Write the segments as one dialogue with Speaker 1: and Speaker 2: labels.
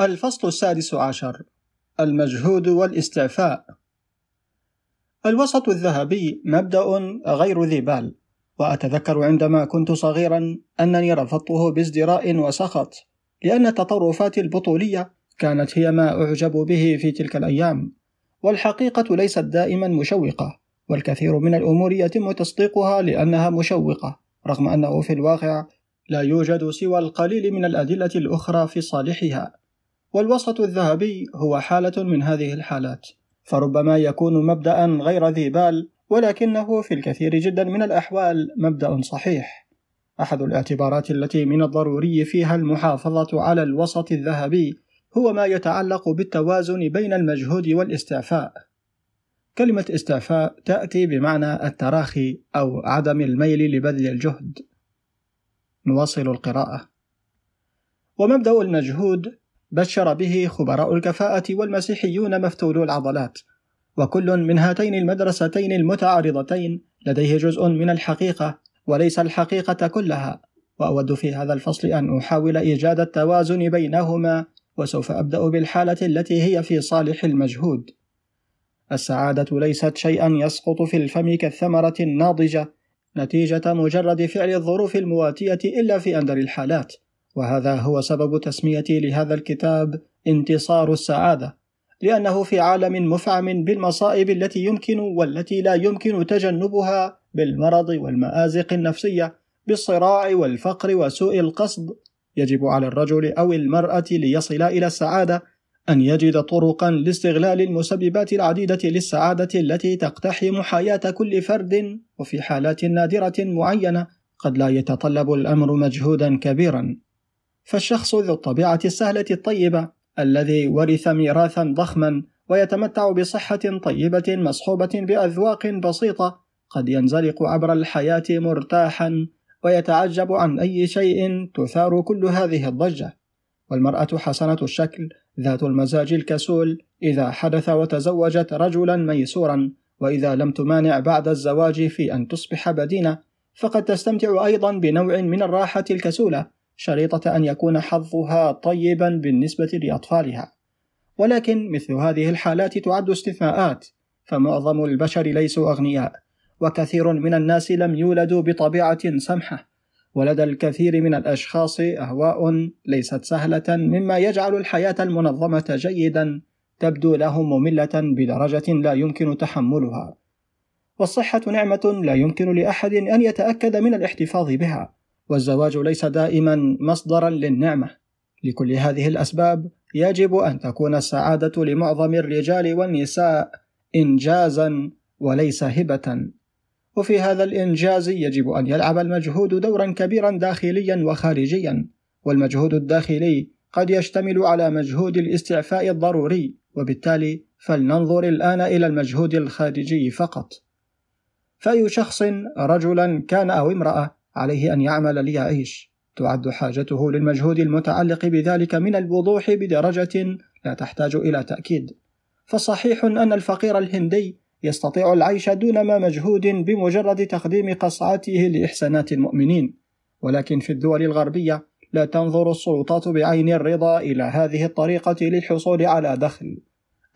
Speaker 1: الفصل السادس عشر. المجهود والاستعفاء. الوسط الذهبي مبدأ غير ذي بال وأتذكر عندما كنت صغيرا أنني رفضته بازدراء وسخط لأن التطرفات البطولية كانت هي ما أعجب به في تلك الأيام والحقيقة ليست دائما مشوقة والكثير من الأمور يتم تصديقها لأنها مشوقة رغم أنه في الواقع لا يوجد سوى القليل من الأدلة الأخرى في صالحها. والوسط الذهبي هو حالة من هذه الحالات فربما يكون مبدأ غير ذي بال ولكنه في الكثير جدا من الأحوال مبدأ صحيح. أحد الاعتبارات التي من الضروري فيها المحافظة على الوسط الذهبي هو ما يتعلق بالتوازن بين المجهود والاستعفاء. كلمة استعفاء تأتي بمعنى التراخي أو عدم الميل لبذل الجهد. نواصل القراءة. ومبدأ المجهود بشر به خبراء الكفاءة والمسيحيون مفتولو العضلات. وكل من هاتين المدرستين المتعارضتين لديه جزء من الحقيقة وليس الحقيقة كلها. وأود في هذا الفصل أن أحاول إيجاد التوازن بينهما وسوف أبدأ بالحالة التي هي في صالح المجهود. السعادة ليست شيئا يسقط في الفم كالثمرة الناضجة نتيجة مجرد فعل الظروف المواتية إلا في أندر الحالات. وهذا هو سبب تسميتي لهذا الكتاب انتصار السعادة لأنه في عالم مفعم بالمصائب التي يمكن والتي لا يمكن تجنبها بالمرض والمآزق النفسية بالصراع والفقر وسوء القصد. يجب على الرجل أو المرأة ليصل إلى السعادة أن يجد طرقا لاستغلال المسببات العديدة للسعادة التي تقتحم حياة كل فرد وفي حالات نادرة معينة قد لا يتطلب الأمر مجهودا كبيرا. فالشخص ذو الطبيعة السهلة الطيبة الذي ورث ميراثا ضخما ويتمتع بصحة طيبة مصحوبة بأذواق بسيطة قد ينزلق عبر الحياة مرتاحا ويتعجب عن أي شيء تثار كل هذه الضجة. والمرأة حسنة الشكل ذات المزاج الكسول إذا حدث وتزوجت رجلا ميسورا وإذا لم تمانع بعد الزواج في أن تصبح بدينة فقد تستمتع أيضا بنوع من الراحة الكسولة. شريطة أن يكون حظها طيبا بالنسبة لأطفالها. ولكن مثل هذه الحالات تعد استثناءات فمعظم البشر ليسوا أغنياء وكثير من الناس لم يولدوا بطبيعة سمحة. ولدى الكثير من الأشخاص أهواء ليست سهلة مما يجعل الحياة المنظمة جيدا تبدو لهم مملة بدرجة لا يمكن تحملها. والصحة نعمة لا يمكن لأحد أن يتأكد من الاحتفاظ بها. والزواج ليس دائما مصدرا للنعمة. لكل هذه الأسباب يجب أن تكون السعادة لمعظم الرجال والنساء إنجازا وليس هبة. وفي هذا الإنجاز يجب أن يلعب المجهود دورا كبيرا داخليا وخارجيا. والمجهود الداخلي قد يشتمل على مجهود الاستعفاء الضروري وبالتالي فلننظر الآن إلى المجهود الخارجي فقط. فأي شخص رجلا كان أو امرأة عليه أن يعمل ليعيش تعد حاجته للمجهود المتعلق بذلك من الوضوح بدرجة لا تحتاج إلى تأكيد. فصحيح أن الفقير الهندي يستطيع العيش دون ما مجهود بمجرد تقديم قصعته لإحسانات المؤمنين. ولكن في الدول الغربية لا تنظر السلطات بعين الرضا إلى هذه الطريقة للحصول على دخل.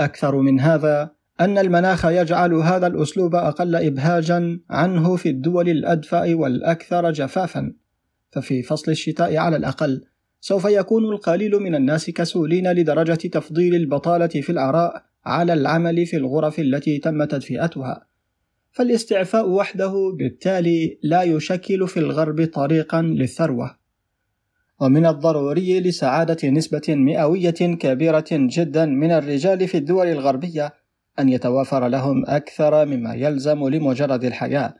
Speaker 1: أكثر من هذا أن المناخ يجعل هذا الأسلوب أقل إبهاجا عنه في الدول الأدفأ والأكثر جفافا. ففي فصل الشتاء على الأقل سوف يكون القليل من الناس كسولين لدرجة تفضيل البطالة في العراء على العمل في الغرف التي تم تدفئتها فالاستعفاء وحده بالتالي لا يشكل في الغرب طريقا للثروة. ومن الضروري لسعادة نسبة مئوية كبيرة جدا من الرجال في الدول الغربية أن يتوافر لهم أكثر مما يلزم لمجرد الحياة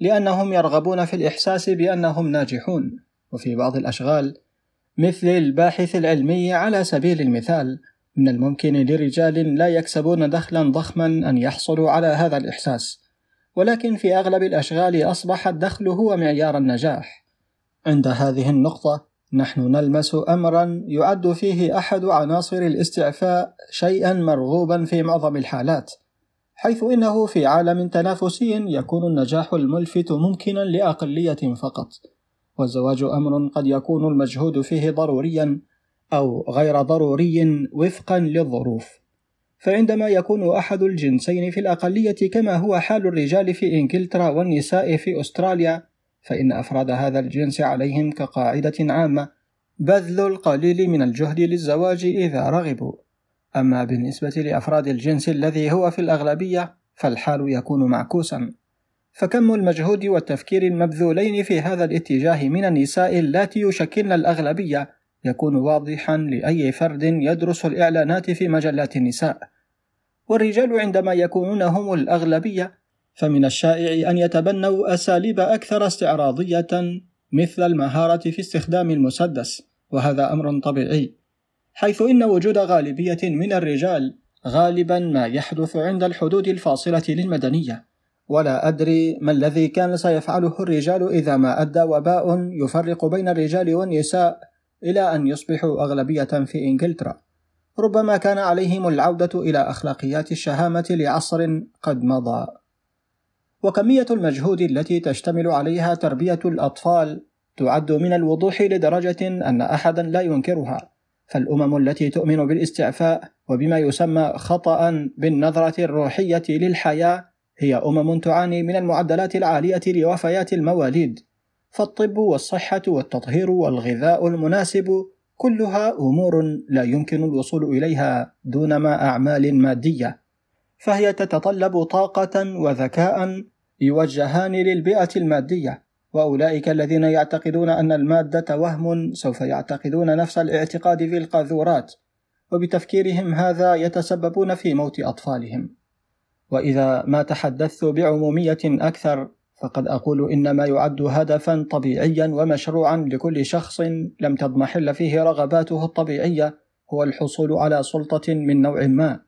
Speaker 1: لأنهم يرغبون في الإحساس بأنهم ناجحون. وفي بعض الأشغال مثل الباحث العلمي على سبيل المثال من الممكن لرجال لا يكسبون دخلا ضخما أن يحصلوا على هذا الإحساس ولكن في أغلب الأشغال أصبح الدخل هو معيار النجاح. عند هذه النقطة نحن نلمس أمرا يعد فيه أحد عناصر الاستعفاء شيئا مرغوبا في معظم الحالات حيث إنه في عالم تنافسي يكون النجاح الملفت ممكنا لأقلية فقط والزواج أمر قد يكون المجهود فيه ضروريا أو غير ضروري وفقا للظروف. فعندما يكون أحد الجنسين في الأقلية كما هو حال الرجال في إنجلترا والنساء في أستراليا فإن أفراد هذا الجنس عليهم كقاعدة عامة بذل القليل من الجهد للزواج إذا رغبوا. أما بالنسبة لأفراد الجنس الذي هو في الأغلبية فالحال يكون معكوسا. فكم المجهود والتفكير المبذولين في هذا الاتجاه من النساء اللاتي يشكلن الأغلبية يكون واضحا لأي فرد يدرس الإعلانات في مجلات النساء. والرجال عندما يكونون هم الأغلبية فمن الشائع أن يتبنوا أساليب أكثر استعراضية مثل المهارة في استخدام المسدس وهذا أمر طبيعي حيث إن وجود غالبية من الرجال غالبا ما يحدث عند الحدود الفاصلة للمدنية. ولا أدري ما الذي كان سيفعله الرجال إذا ما أدى وباء يفرق بين الرجال والنساء إلى أن يصبحوا أغلبية في إنجلترا. ربما كان عليهم العودة إلى أخلاقيات الشهامة لعصر قد مضى. وكمية المجهود التي تشتمل عليها تربية الأطفال تعد من الوضوح لدرجة أن أحدا لا ينكرها. فالأمم التي تؤمن بالاستعفاء وبما يسمى خطأ بالنظرة الروحية للحياة هي أمم تعاني من المعدلات العالية لوفيات المواليد. فالطب والصحة والتطهير والغذاء المناسب كلها أمور لا يمكن الوصول إليها دون ما أعمال مادية. فهي تتطلب طاقة وذكاء يوجهان للبيئة المادية وأولئك الذين يعتقدون أن المادة وهم سوف يعتقدون نفس الاعتقاد في القاذورات وبتفكيرهم هذا يتسببون في موت أطفالهم. وإذا ما تحدثت بعمومية أكثر فقد أقول إن ما يعد هدفا طبيعيا ومشروعا لكل شخص لم تضمحل فيه رغباته الطبيعية هو الحصول على سلطة من نوع ما.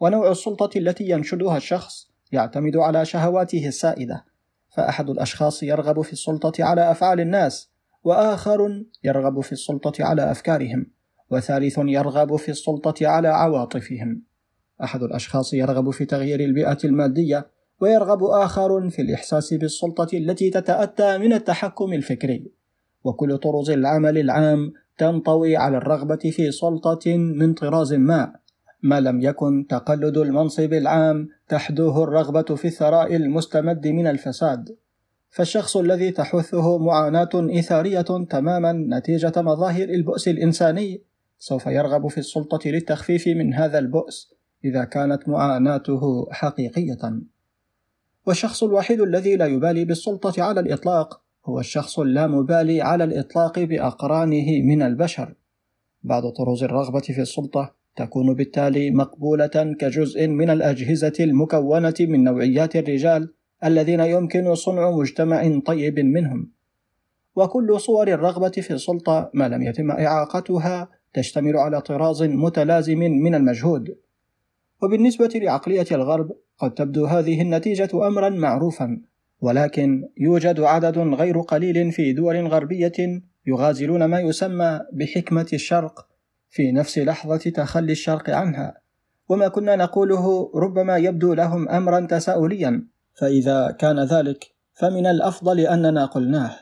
Speaker 1: ونوع السلطة التي ينشدها الشخص يعتمد على شهواته السائدة فأحد الأشخاص يرغب في السلطة على أفعال الناس وآخر يرغب في السلطة على أفكارهم وثالث يرغب في السلطة على عواطفهم. أحد الأشخاص يرغب في تغيير البيئة المادية ويرغب آخر في الإحساس بالسلطة التي تتأتى من التحكم الفكري. وكل طرز العمل العام تنطوي على الرغبة في سلطة من طراز ما. ما لم يكن تقلد المنصب العام تحدوه الرغبة في الثراء المستمد من الفساد. فالشخص الذي تحثه معاناة إثارية تماما نتيجة مظاهر البؤس الإنساني سوف يرغب في السلطة للتخفيف من هذا البؤس إذا كانت معاناته حقيقية. والشخص الوحيد الذي لا يبالي بالسلطة على الإطلاق هو الشخص اللامبالي على الإطلاق بأقرانه من البشر. بعض طرز الرغبة في السلطة تكون بالتالي مقبولة كجزء من الأجهزة المكونة من نوعيات الرجال الذين يمكن صنع مجتمع طيب منهم. وكل صور الرغبة في السلطة ما لم يتم إعاقتها تشتمل على طراز متلازم من المجهود. وبالنسبة لعقلية الغرب قد تبدو هذه النتيجة أمرا معروفا ولكن يوجد عدد غير قليل في دول غربية يغازلون ما يسمى بحكمة الشرق في نفس لحظة تخلي الشرق عنها. وما كنا نقوله ربما يبدو لهم أمرا تساؤليا فإذا كان ذلك فمن الأفضل أننا قلناه.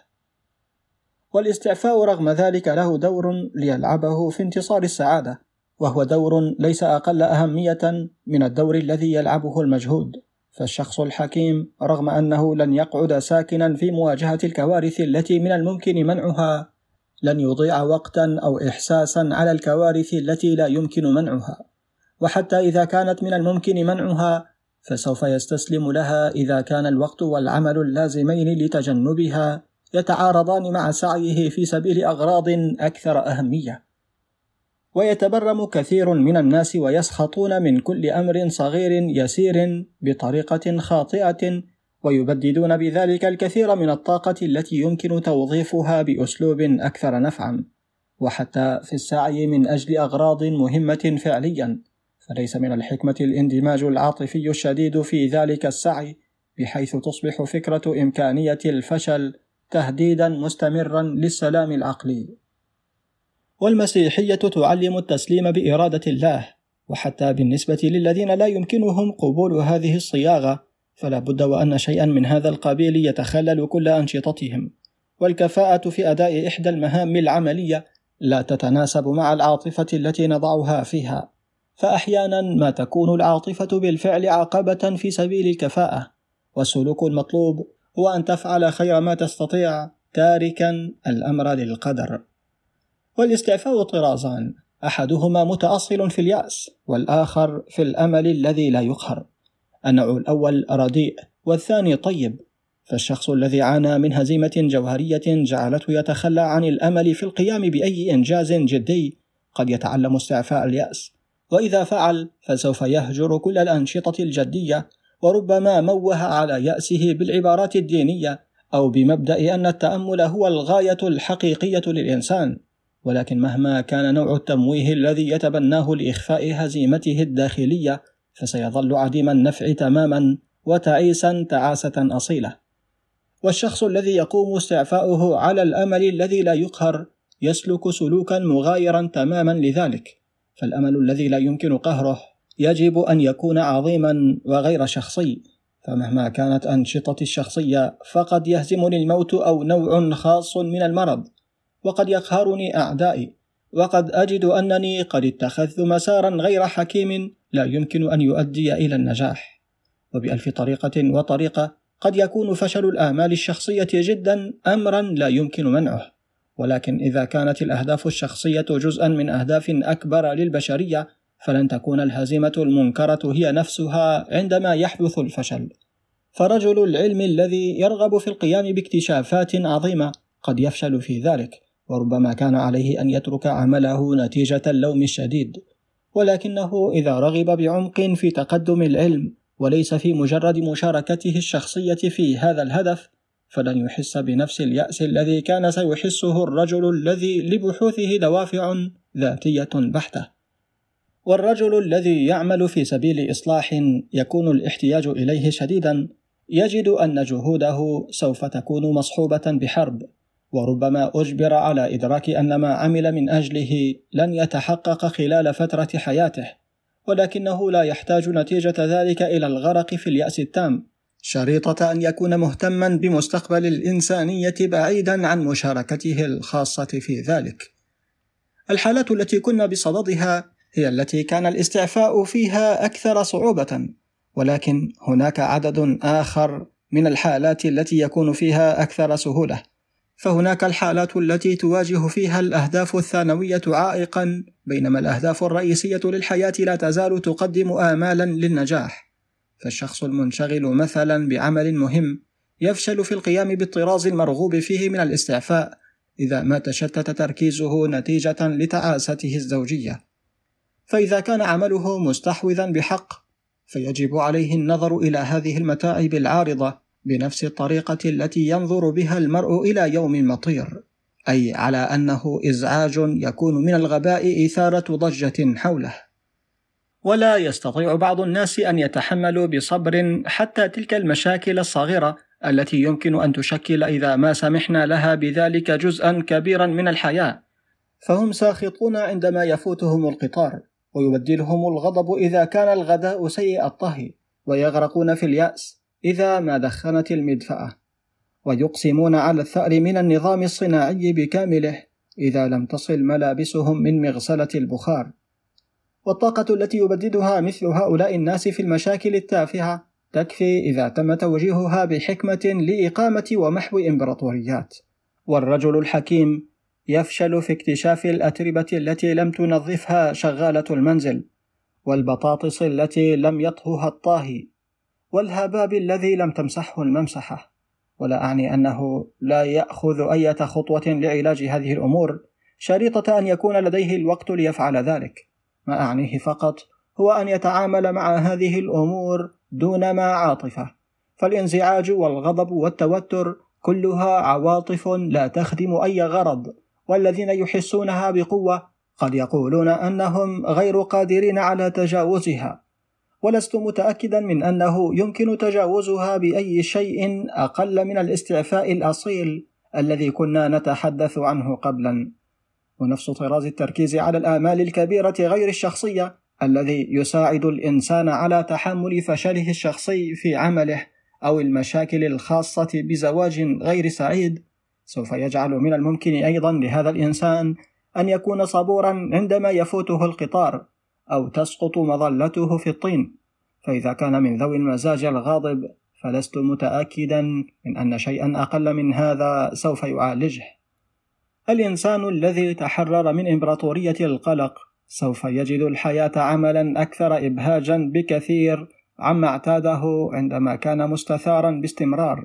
Speaker 1: والاستعفاء رغم ذلك له دور ليلعبه في انتصار السعادة وهو دور ليس أقل أهمية من الدور الذي يلعبه المجهود. فالشخص الحكيم رغم أنه لن يقعد ساكنا في مواجهة الكوارث التي من الممكن منعها لن يضيع وقتا أو إحساسا على الكوارث التي لا يمكن منعها. وحتى إذا كانت من الممكن منعها فسوف يستسلم لها إذا كان الوقت والعمل اللازمين لتجنبها يتعارضان مع سعيه في سبيل أغراض أكثر أهمية. ويتبرم كثير من الناس ويسخطون من كل أمر صغير يسير بطريقة خاطئة ويبددون بذلك الكثير من الطاقة التي يمكن توظيفها بأسلوب أكثر نفعا وحتى في السعي من أجل أغراض مهمة فعليا. فليس من الحكمة الاندماج العاطفي الشديد في ذلك السعي بحيث تصبح فكرة إمكانية الفشل تهديدا مستمرا للسلام العقلي. والمسيحية تعلم التسليم بإرادة الله وحتى بالنسبة للذين لا يمكنهم قبول هذه الصياغة فلا بد وأن شيئا من هذا القبيل يتخلل كل أنشطتهم. والكفاءة في أداء إحدى المهام العملية لا تتناسب مع العاطفة التي نضعها فيها. فأحيانا ما تكون العاطفة بالفعل عقبة في سبيل الكفاءة. والسلوك المطلوب هو أن تفعل خير ما تستطيع تاركا الأمر للقدر. والاستعفاء طرازان. أحدهما متأصل في اليأس والآخر في الأمل الذي لا يقهر. النوع الأول رديء والثاني طيب. فالشخص الذي عانى من هزيمة جوهرية جعلته يتخلى عن الأمل في القيام بأي إنجاز جدي. قد يتعلم استعفاء اليأس. وإذا فعل فسوف يهجر كل الأنشطة الجدية. وربما موه على يأسه بالعبارات الدينية أو بمبدأ أن التأمل هو الغاية الحقيقية للإنسان. ولكن مهما كان نوع التمويه الذي يتبناه لإخفاء هزيمته الداخلية فسيظل عديم النفع تماما وتعيسا تعاسة أصيلة. والشخص الذي يقوم استعفاؤه على الأمل الذي لا يقهر يسلك سلوكا مغايرا تماما لذلك. فالأمل الذي لا يمكن قهره يجب أن يكون عظيما وغير شخصي. فمهما كانت أنشطتي الشخصية فقد يهزمني الموت أو نوع خاص من المرض. وقد يقهرني أعدائي. وقد أجد أنني قد اتخذت مسارا غير حكيم لا يمكن أن يؤدي إلى النجاح. وبألف طريقة وطريقة قد يكون فشل الآمال الشخصية جدا أمرا لا يمكن منعه. ولكن إذا كانت الأهداف الشخصية جزءا من أهداف أكبر للبشرية فلن تكون الهزيمة المنكرة هي نفسها عندما يحدث الفشل. فرجل العلم الذي يرغب في القيام باكتشافات عظيمة قد يفشل في ذلك وربما كان عليه أن يترك عمله نتيجة اللوم الشديد. ولكنه إذا رغب بعمق في تقدم العلم وليس في مجرد مشاركته الشخصية في هذا الهدف فلن يحس بنفس اليأس الذي كان سيحسه الرجل الذي لبحوثه دوافع ذاتية بحتة. والرجل الذي يعمل في سبيل إصلاح يكون الاحتياج إليه شديدا يجد أن جهوده سوف تكون مصحوبة بحرب. وربما أجبر على إدراك أن ما عمل من أجله لن يتحقق خلال فترة حياته ولكنه لا يحتاج نتيجة ذلك إلى الغرق في اليأس التام. شريطة أن يكون مهتما بمستقبل الإنسانية بعيدا عن مشاركته الخاصة في ذلك. الحالات التي كنا بصددها هي التي كان الاستعفاء فيها أكثر صعوبة ولكن هناك عدد آخر من الحالات التي يكون فيها أكثر سهولة. فهناك الحالات التي تواجه فيها الأهداف الثانوية عائقا بينما الأهداف الرئيسية للحياة لا تزال تقدم آمالا للنجاح. فالشخص المنشغل مثلا بعمل مهم يفشل في القيام بالطراز المرغوب فيه من الاستعفاء إذا ما تشتت تركيزه نتيجة لتعاسته الزوجية. فإذا كان عمله مستحوذا بحق فيجب عليه النظر إلى هذه المتاعب العارضة بنفس الطريقة التي ينظر بها المرء إلى يوم مطير، أي على أنه إزعاج يكون من الغباء إثارة ضجة حوله. ولا يستطيع بعض الناس أن يتحملوا بصبر حتى تلك المشاكل الصغيرة التي يمكن أن تشكل إذا ما سمحنا لها بذلك جزءا كبيرا من الحياة. فهم ساخطون عندما يفوتهم القطار، ويبدلهم الغضب إذا كان الغداء سيء الطهي، ويغرقون في اليأس إذا ما دخنت المدفأة. ويقسمون على الثأر من النظام الصناعي بكامله إذا لم تصل ملابسهم من مغسلة البخار. والطاقة التي يبددها مثل هؤلاء الناس في المشاكل التافهة تكفي إذا تم توجيهها بحكمة لإقامة ومحو إمبراطوريات. والرجل الحكيم يفشل في اكتشاف الأتربة التي لم تنظفها شغالة المنزل والبطاطس التي لم يطهها الطاهي. والهباب الذي لم تمسحه الممسحة. ولا أعني أنه لا يأخذ أي خطوة لعلاج هذه الأمور. شريطة أن يكون لديه الوقت ليفعل ذلك. ما أعنيه فقط هو أن يتعامل مع هذه الأمور دون ما عاطفة. فالانزعاج والغضب والتوتر كلها عواطف لا تخدم أي غرض. والذين يحسونها بقوة قد يقولون أنهم غير قادرين على تجاوزها. ولست متأكدا من أنه يمكن تجاوزها بأي شيء أقل من الاستعفاء الأصيل الذي كنا نتحدث عنه قبلا. ونفس طراز التركيز على الآمال الكبيرة غير الشخصية الذي يساعد الإنسان على تحمل فشله الشخصي في عمله أو المشاكل الخاصة بزواج غير سعيد. سوف يجعل من الممكن أيضا لهذا الإنسان أن يكون صبورا عندما يفوته القطار. أو تسقط مظلته في الطين. فإذا كان من ذوي المزاج الغاضب فلست متأكدا من أن شيئا أقل من هذا سوف يعالجه. الإنسان الذي تحرر من إمبراطورية القلق سوف يجد الحياة عملا أكثر إبهاجا بكثير عما اعتاده عندما كان مستثارا باستمرار.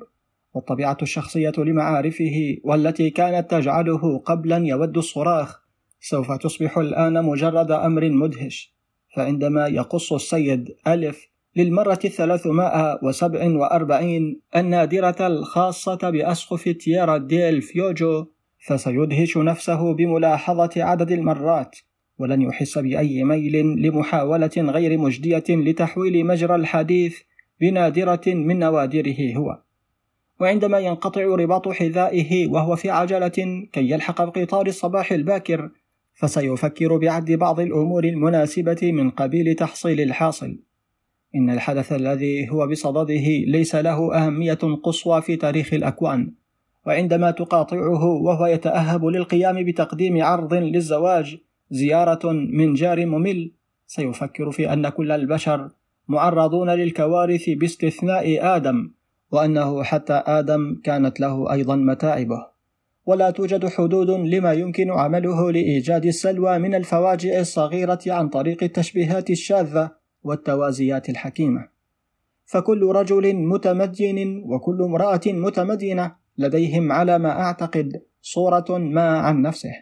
Speaker 1: والطبيعة الشخصية لمعارفه والتي كانت تجعله قبلا يود الصراخ سوف تصبح الآن مجرد أمر مدهش فعندما يقص السيد ألف للمرة الثلاثمائة وسبع وأربعين النادرة الخاصة بأسقف تيارا ديل فيوجو فسيدهش نفسه بملاحظة عدد المرات ولن يحس بأي ميل لمحاولة غير مجدية لتحويل مجرى الحديث بنادرة من نوادره هو. وعندما ينقطع رباط حذائه وهو في عجلة كي يلحق بقطار الصباح الباكر فسيفكر بعد بعض الأمور المناسبة من قبيل تحصيل الحاصل. إن الحدث الذي هو بصدده ليس له أهمية قصوى في تاريخ الأكوان وعندما تقاطعه وهو يتأهب للقيام بتقديم عرض للزواج زيارة من جار ممل سيفكر في أن كل البشر معرضون للكوارث باستثناء آدم وأنه حتى آدم كانت له أيضا متاعبة. ولا توجد حدود لما يمكن عمله لإيجاد السلوى من الفواجع الصغيرة عن طريق التشبيهات الشاذة والتوازيات الحكيمة. فكل رجل متمدين وكل امرأة متمدينة لديهم على ما أعتقد صورة ما عن نفسه.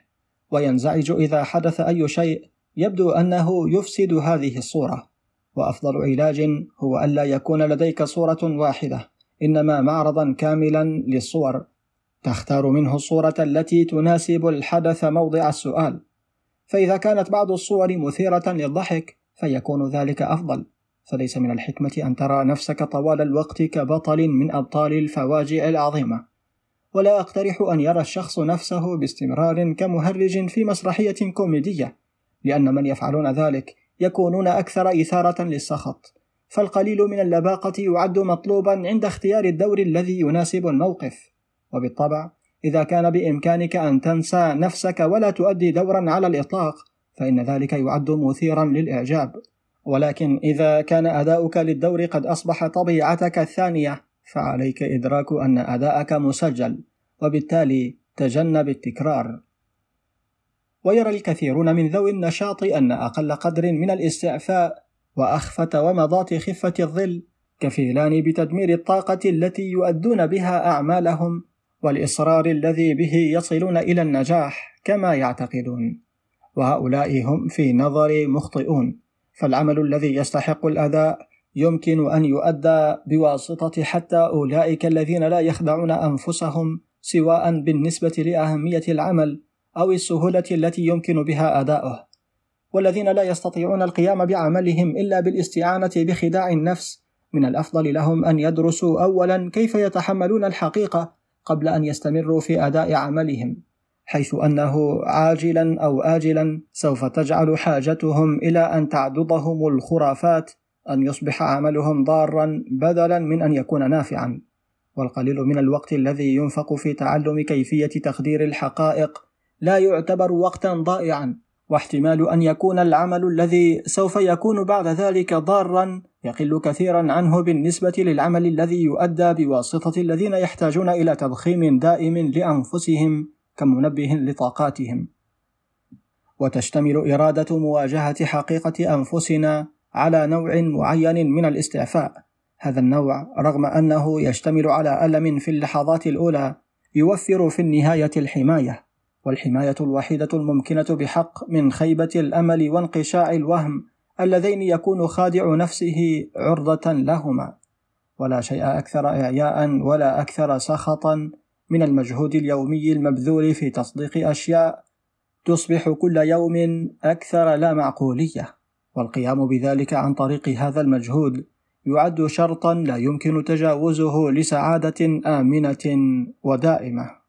Speaker 1: وينزعج إذا حدث أي شيء يبدو أنه يفسد هذه الصورة. وأفضل علاج هو ألا يكون لديك صورة واحدة إنما معرضا كاملا للصور. تختار منه الصورة التي تناسب الحدث موضع السؤال. فإذا كانت بعض الصور مثيرة للضحك فيكون ذلك أفضل. فليس من الحكمة أن ترى نفسك طوال الوقت كبطل من أبطال الفواجع العظيمة. ولا أقترح أن يرى الشخص نفسه باستمرار كمهرج في مسرحية كوميدية لأن من يفعلون ذلك يكونون أكثر إثارة للسخط. فالقليل من اللباقة يعد مطلوبا عند اختيار الدور الذي يناسب الموقف. وبالطبع إذا كان بإمكانك أن تنسى نفسك ولا تؤدي دورا على الإطلاق فإن ذلك يعد مثيرا للإعجاب. ولكن إذا كان أداؤك للدور قد أصبح طبيعتك الثانية فعليك إدراك أن أداءك مسجل وبالتالي تجنب التكرار. ويرى الكثيرون من ذوي النشاط أن أقل قدر من الاستعفاء وأخفة ومضات خفة الظل كفيلان بتدمير الطاقة التي يؤدون بها أعمالهم والإصرار الذي به يصلون إلى النجاح كما يعتقدون. وهؤلاء هم في نظري مخطئون. فالعمل الذي يستحق الأداء يمكن أن يؤدى بواسطة حتى أولئك الذين لا يخدعون أنفسهم سواء بالنسبة لأهمية العمل أو السهولة التي يمكن بها أداؤه. والذين لا يستطيعون القيام بعملهم إلا بالاستعانة بخداع النفس من الأفضل لهم أن يدرسوا أولا كيف يتحملون الحقيقة قبل أن يستمروا في أداء عملهم حيث أنه عاجلا أو آجلا سوف تجعل حاجتهم إلى أن تعدضهم الخرافات أن يصبح عملهم ضارا بدلا من أن يكون نافعا. والقليل من الوقت الذي ينفق في تعلم كيفية تخدير الحقائق لا يعتبر وقتا ضائعا واحتمال أن يكون العمل الذي سوف يكون بعد ذلك ضارا يقل كثيرا عنه بالنسبة للعمل الذي يؤدى بواسطة الذين يحتاجون إلى تضخيم دائم لأنفسهم كمنبه لطاقاتهم. وتشتمل إرادة مواجهة حقيقة أنفسنا على نوع معين من الاستعفاء. هذا النوع رغم أنه يشتمل على ألم في اللحظات الأولى يوفر في النهاية الحماية. والحماية الوحيدة الممكنة بحق من خيبة الأمل وانقشاع الوهم اللذين يكون خادع نفسه عرضة لهما. ولا شيء أكثر إعياء ولا أكثر سخطا من المجهود اليومي المبذول في تصديق أشياء تصبح كل يوم أكثر لا معقولية. والقيام بذلك عن طريق هذا المجهود يعد شرطا لا يمكن تجاوزه لسعادة آمنة ودائمة.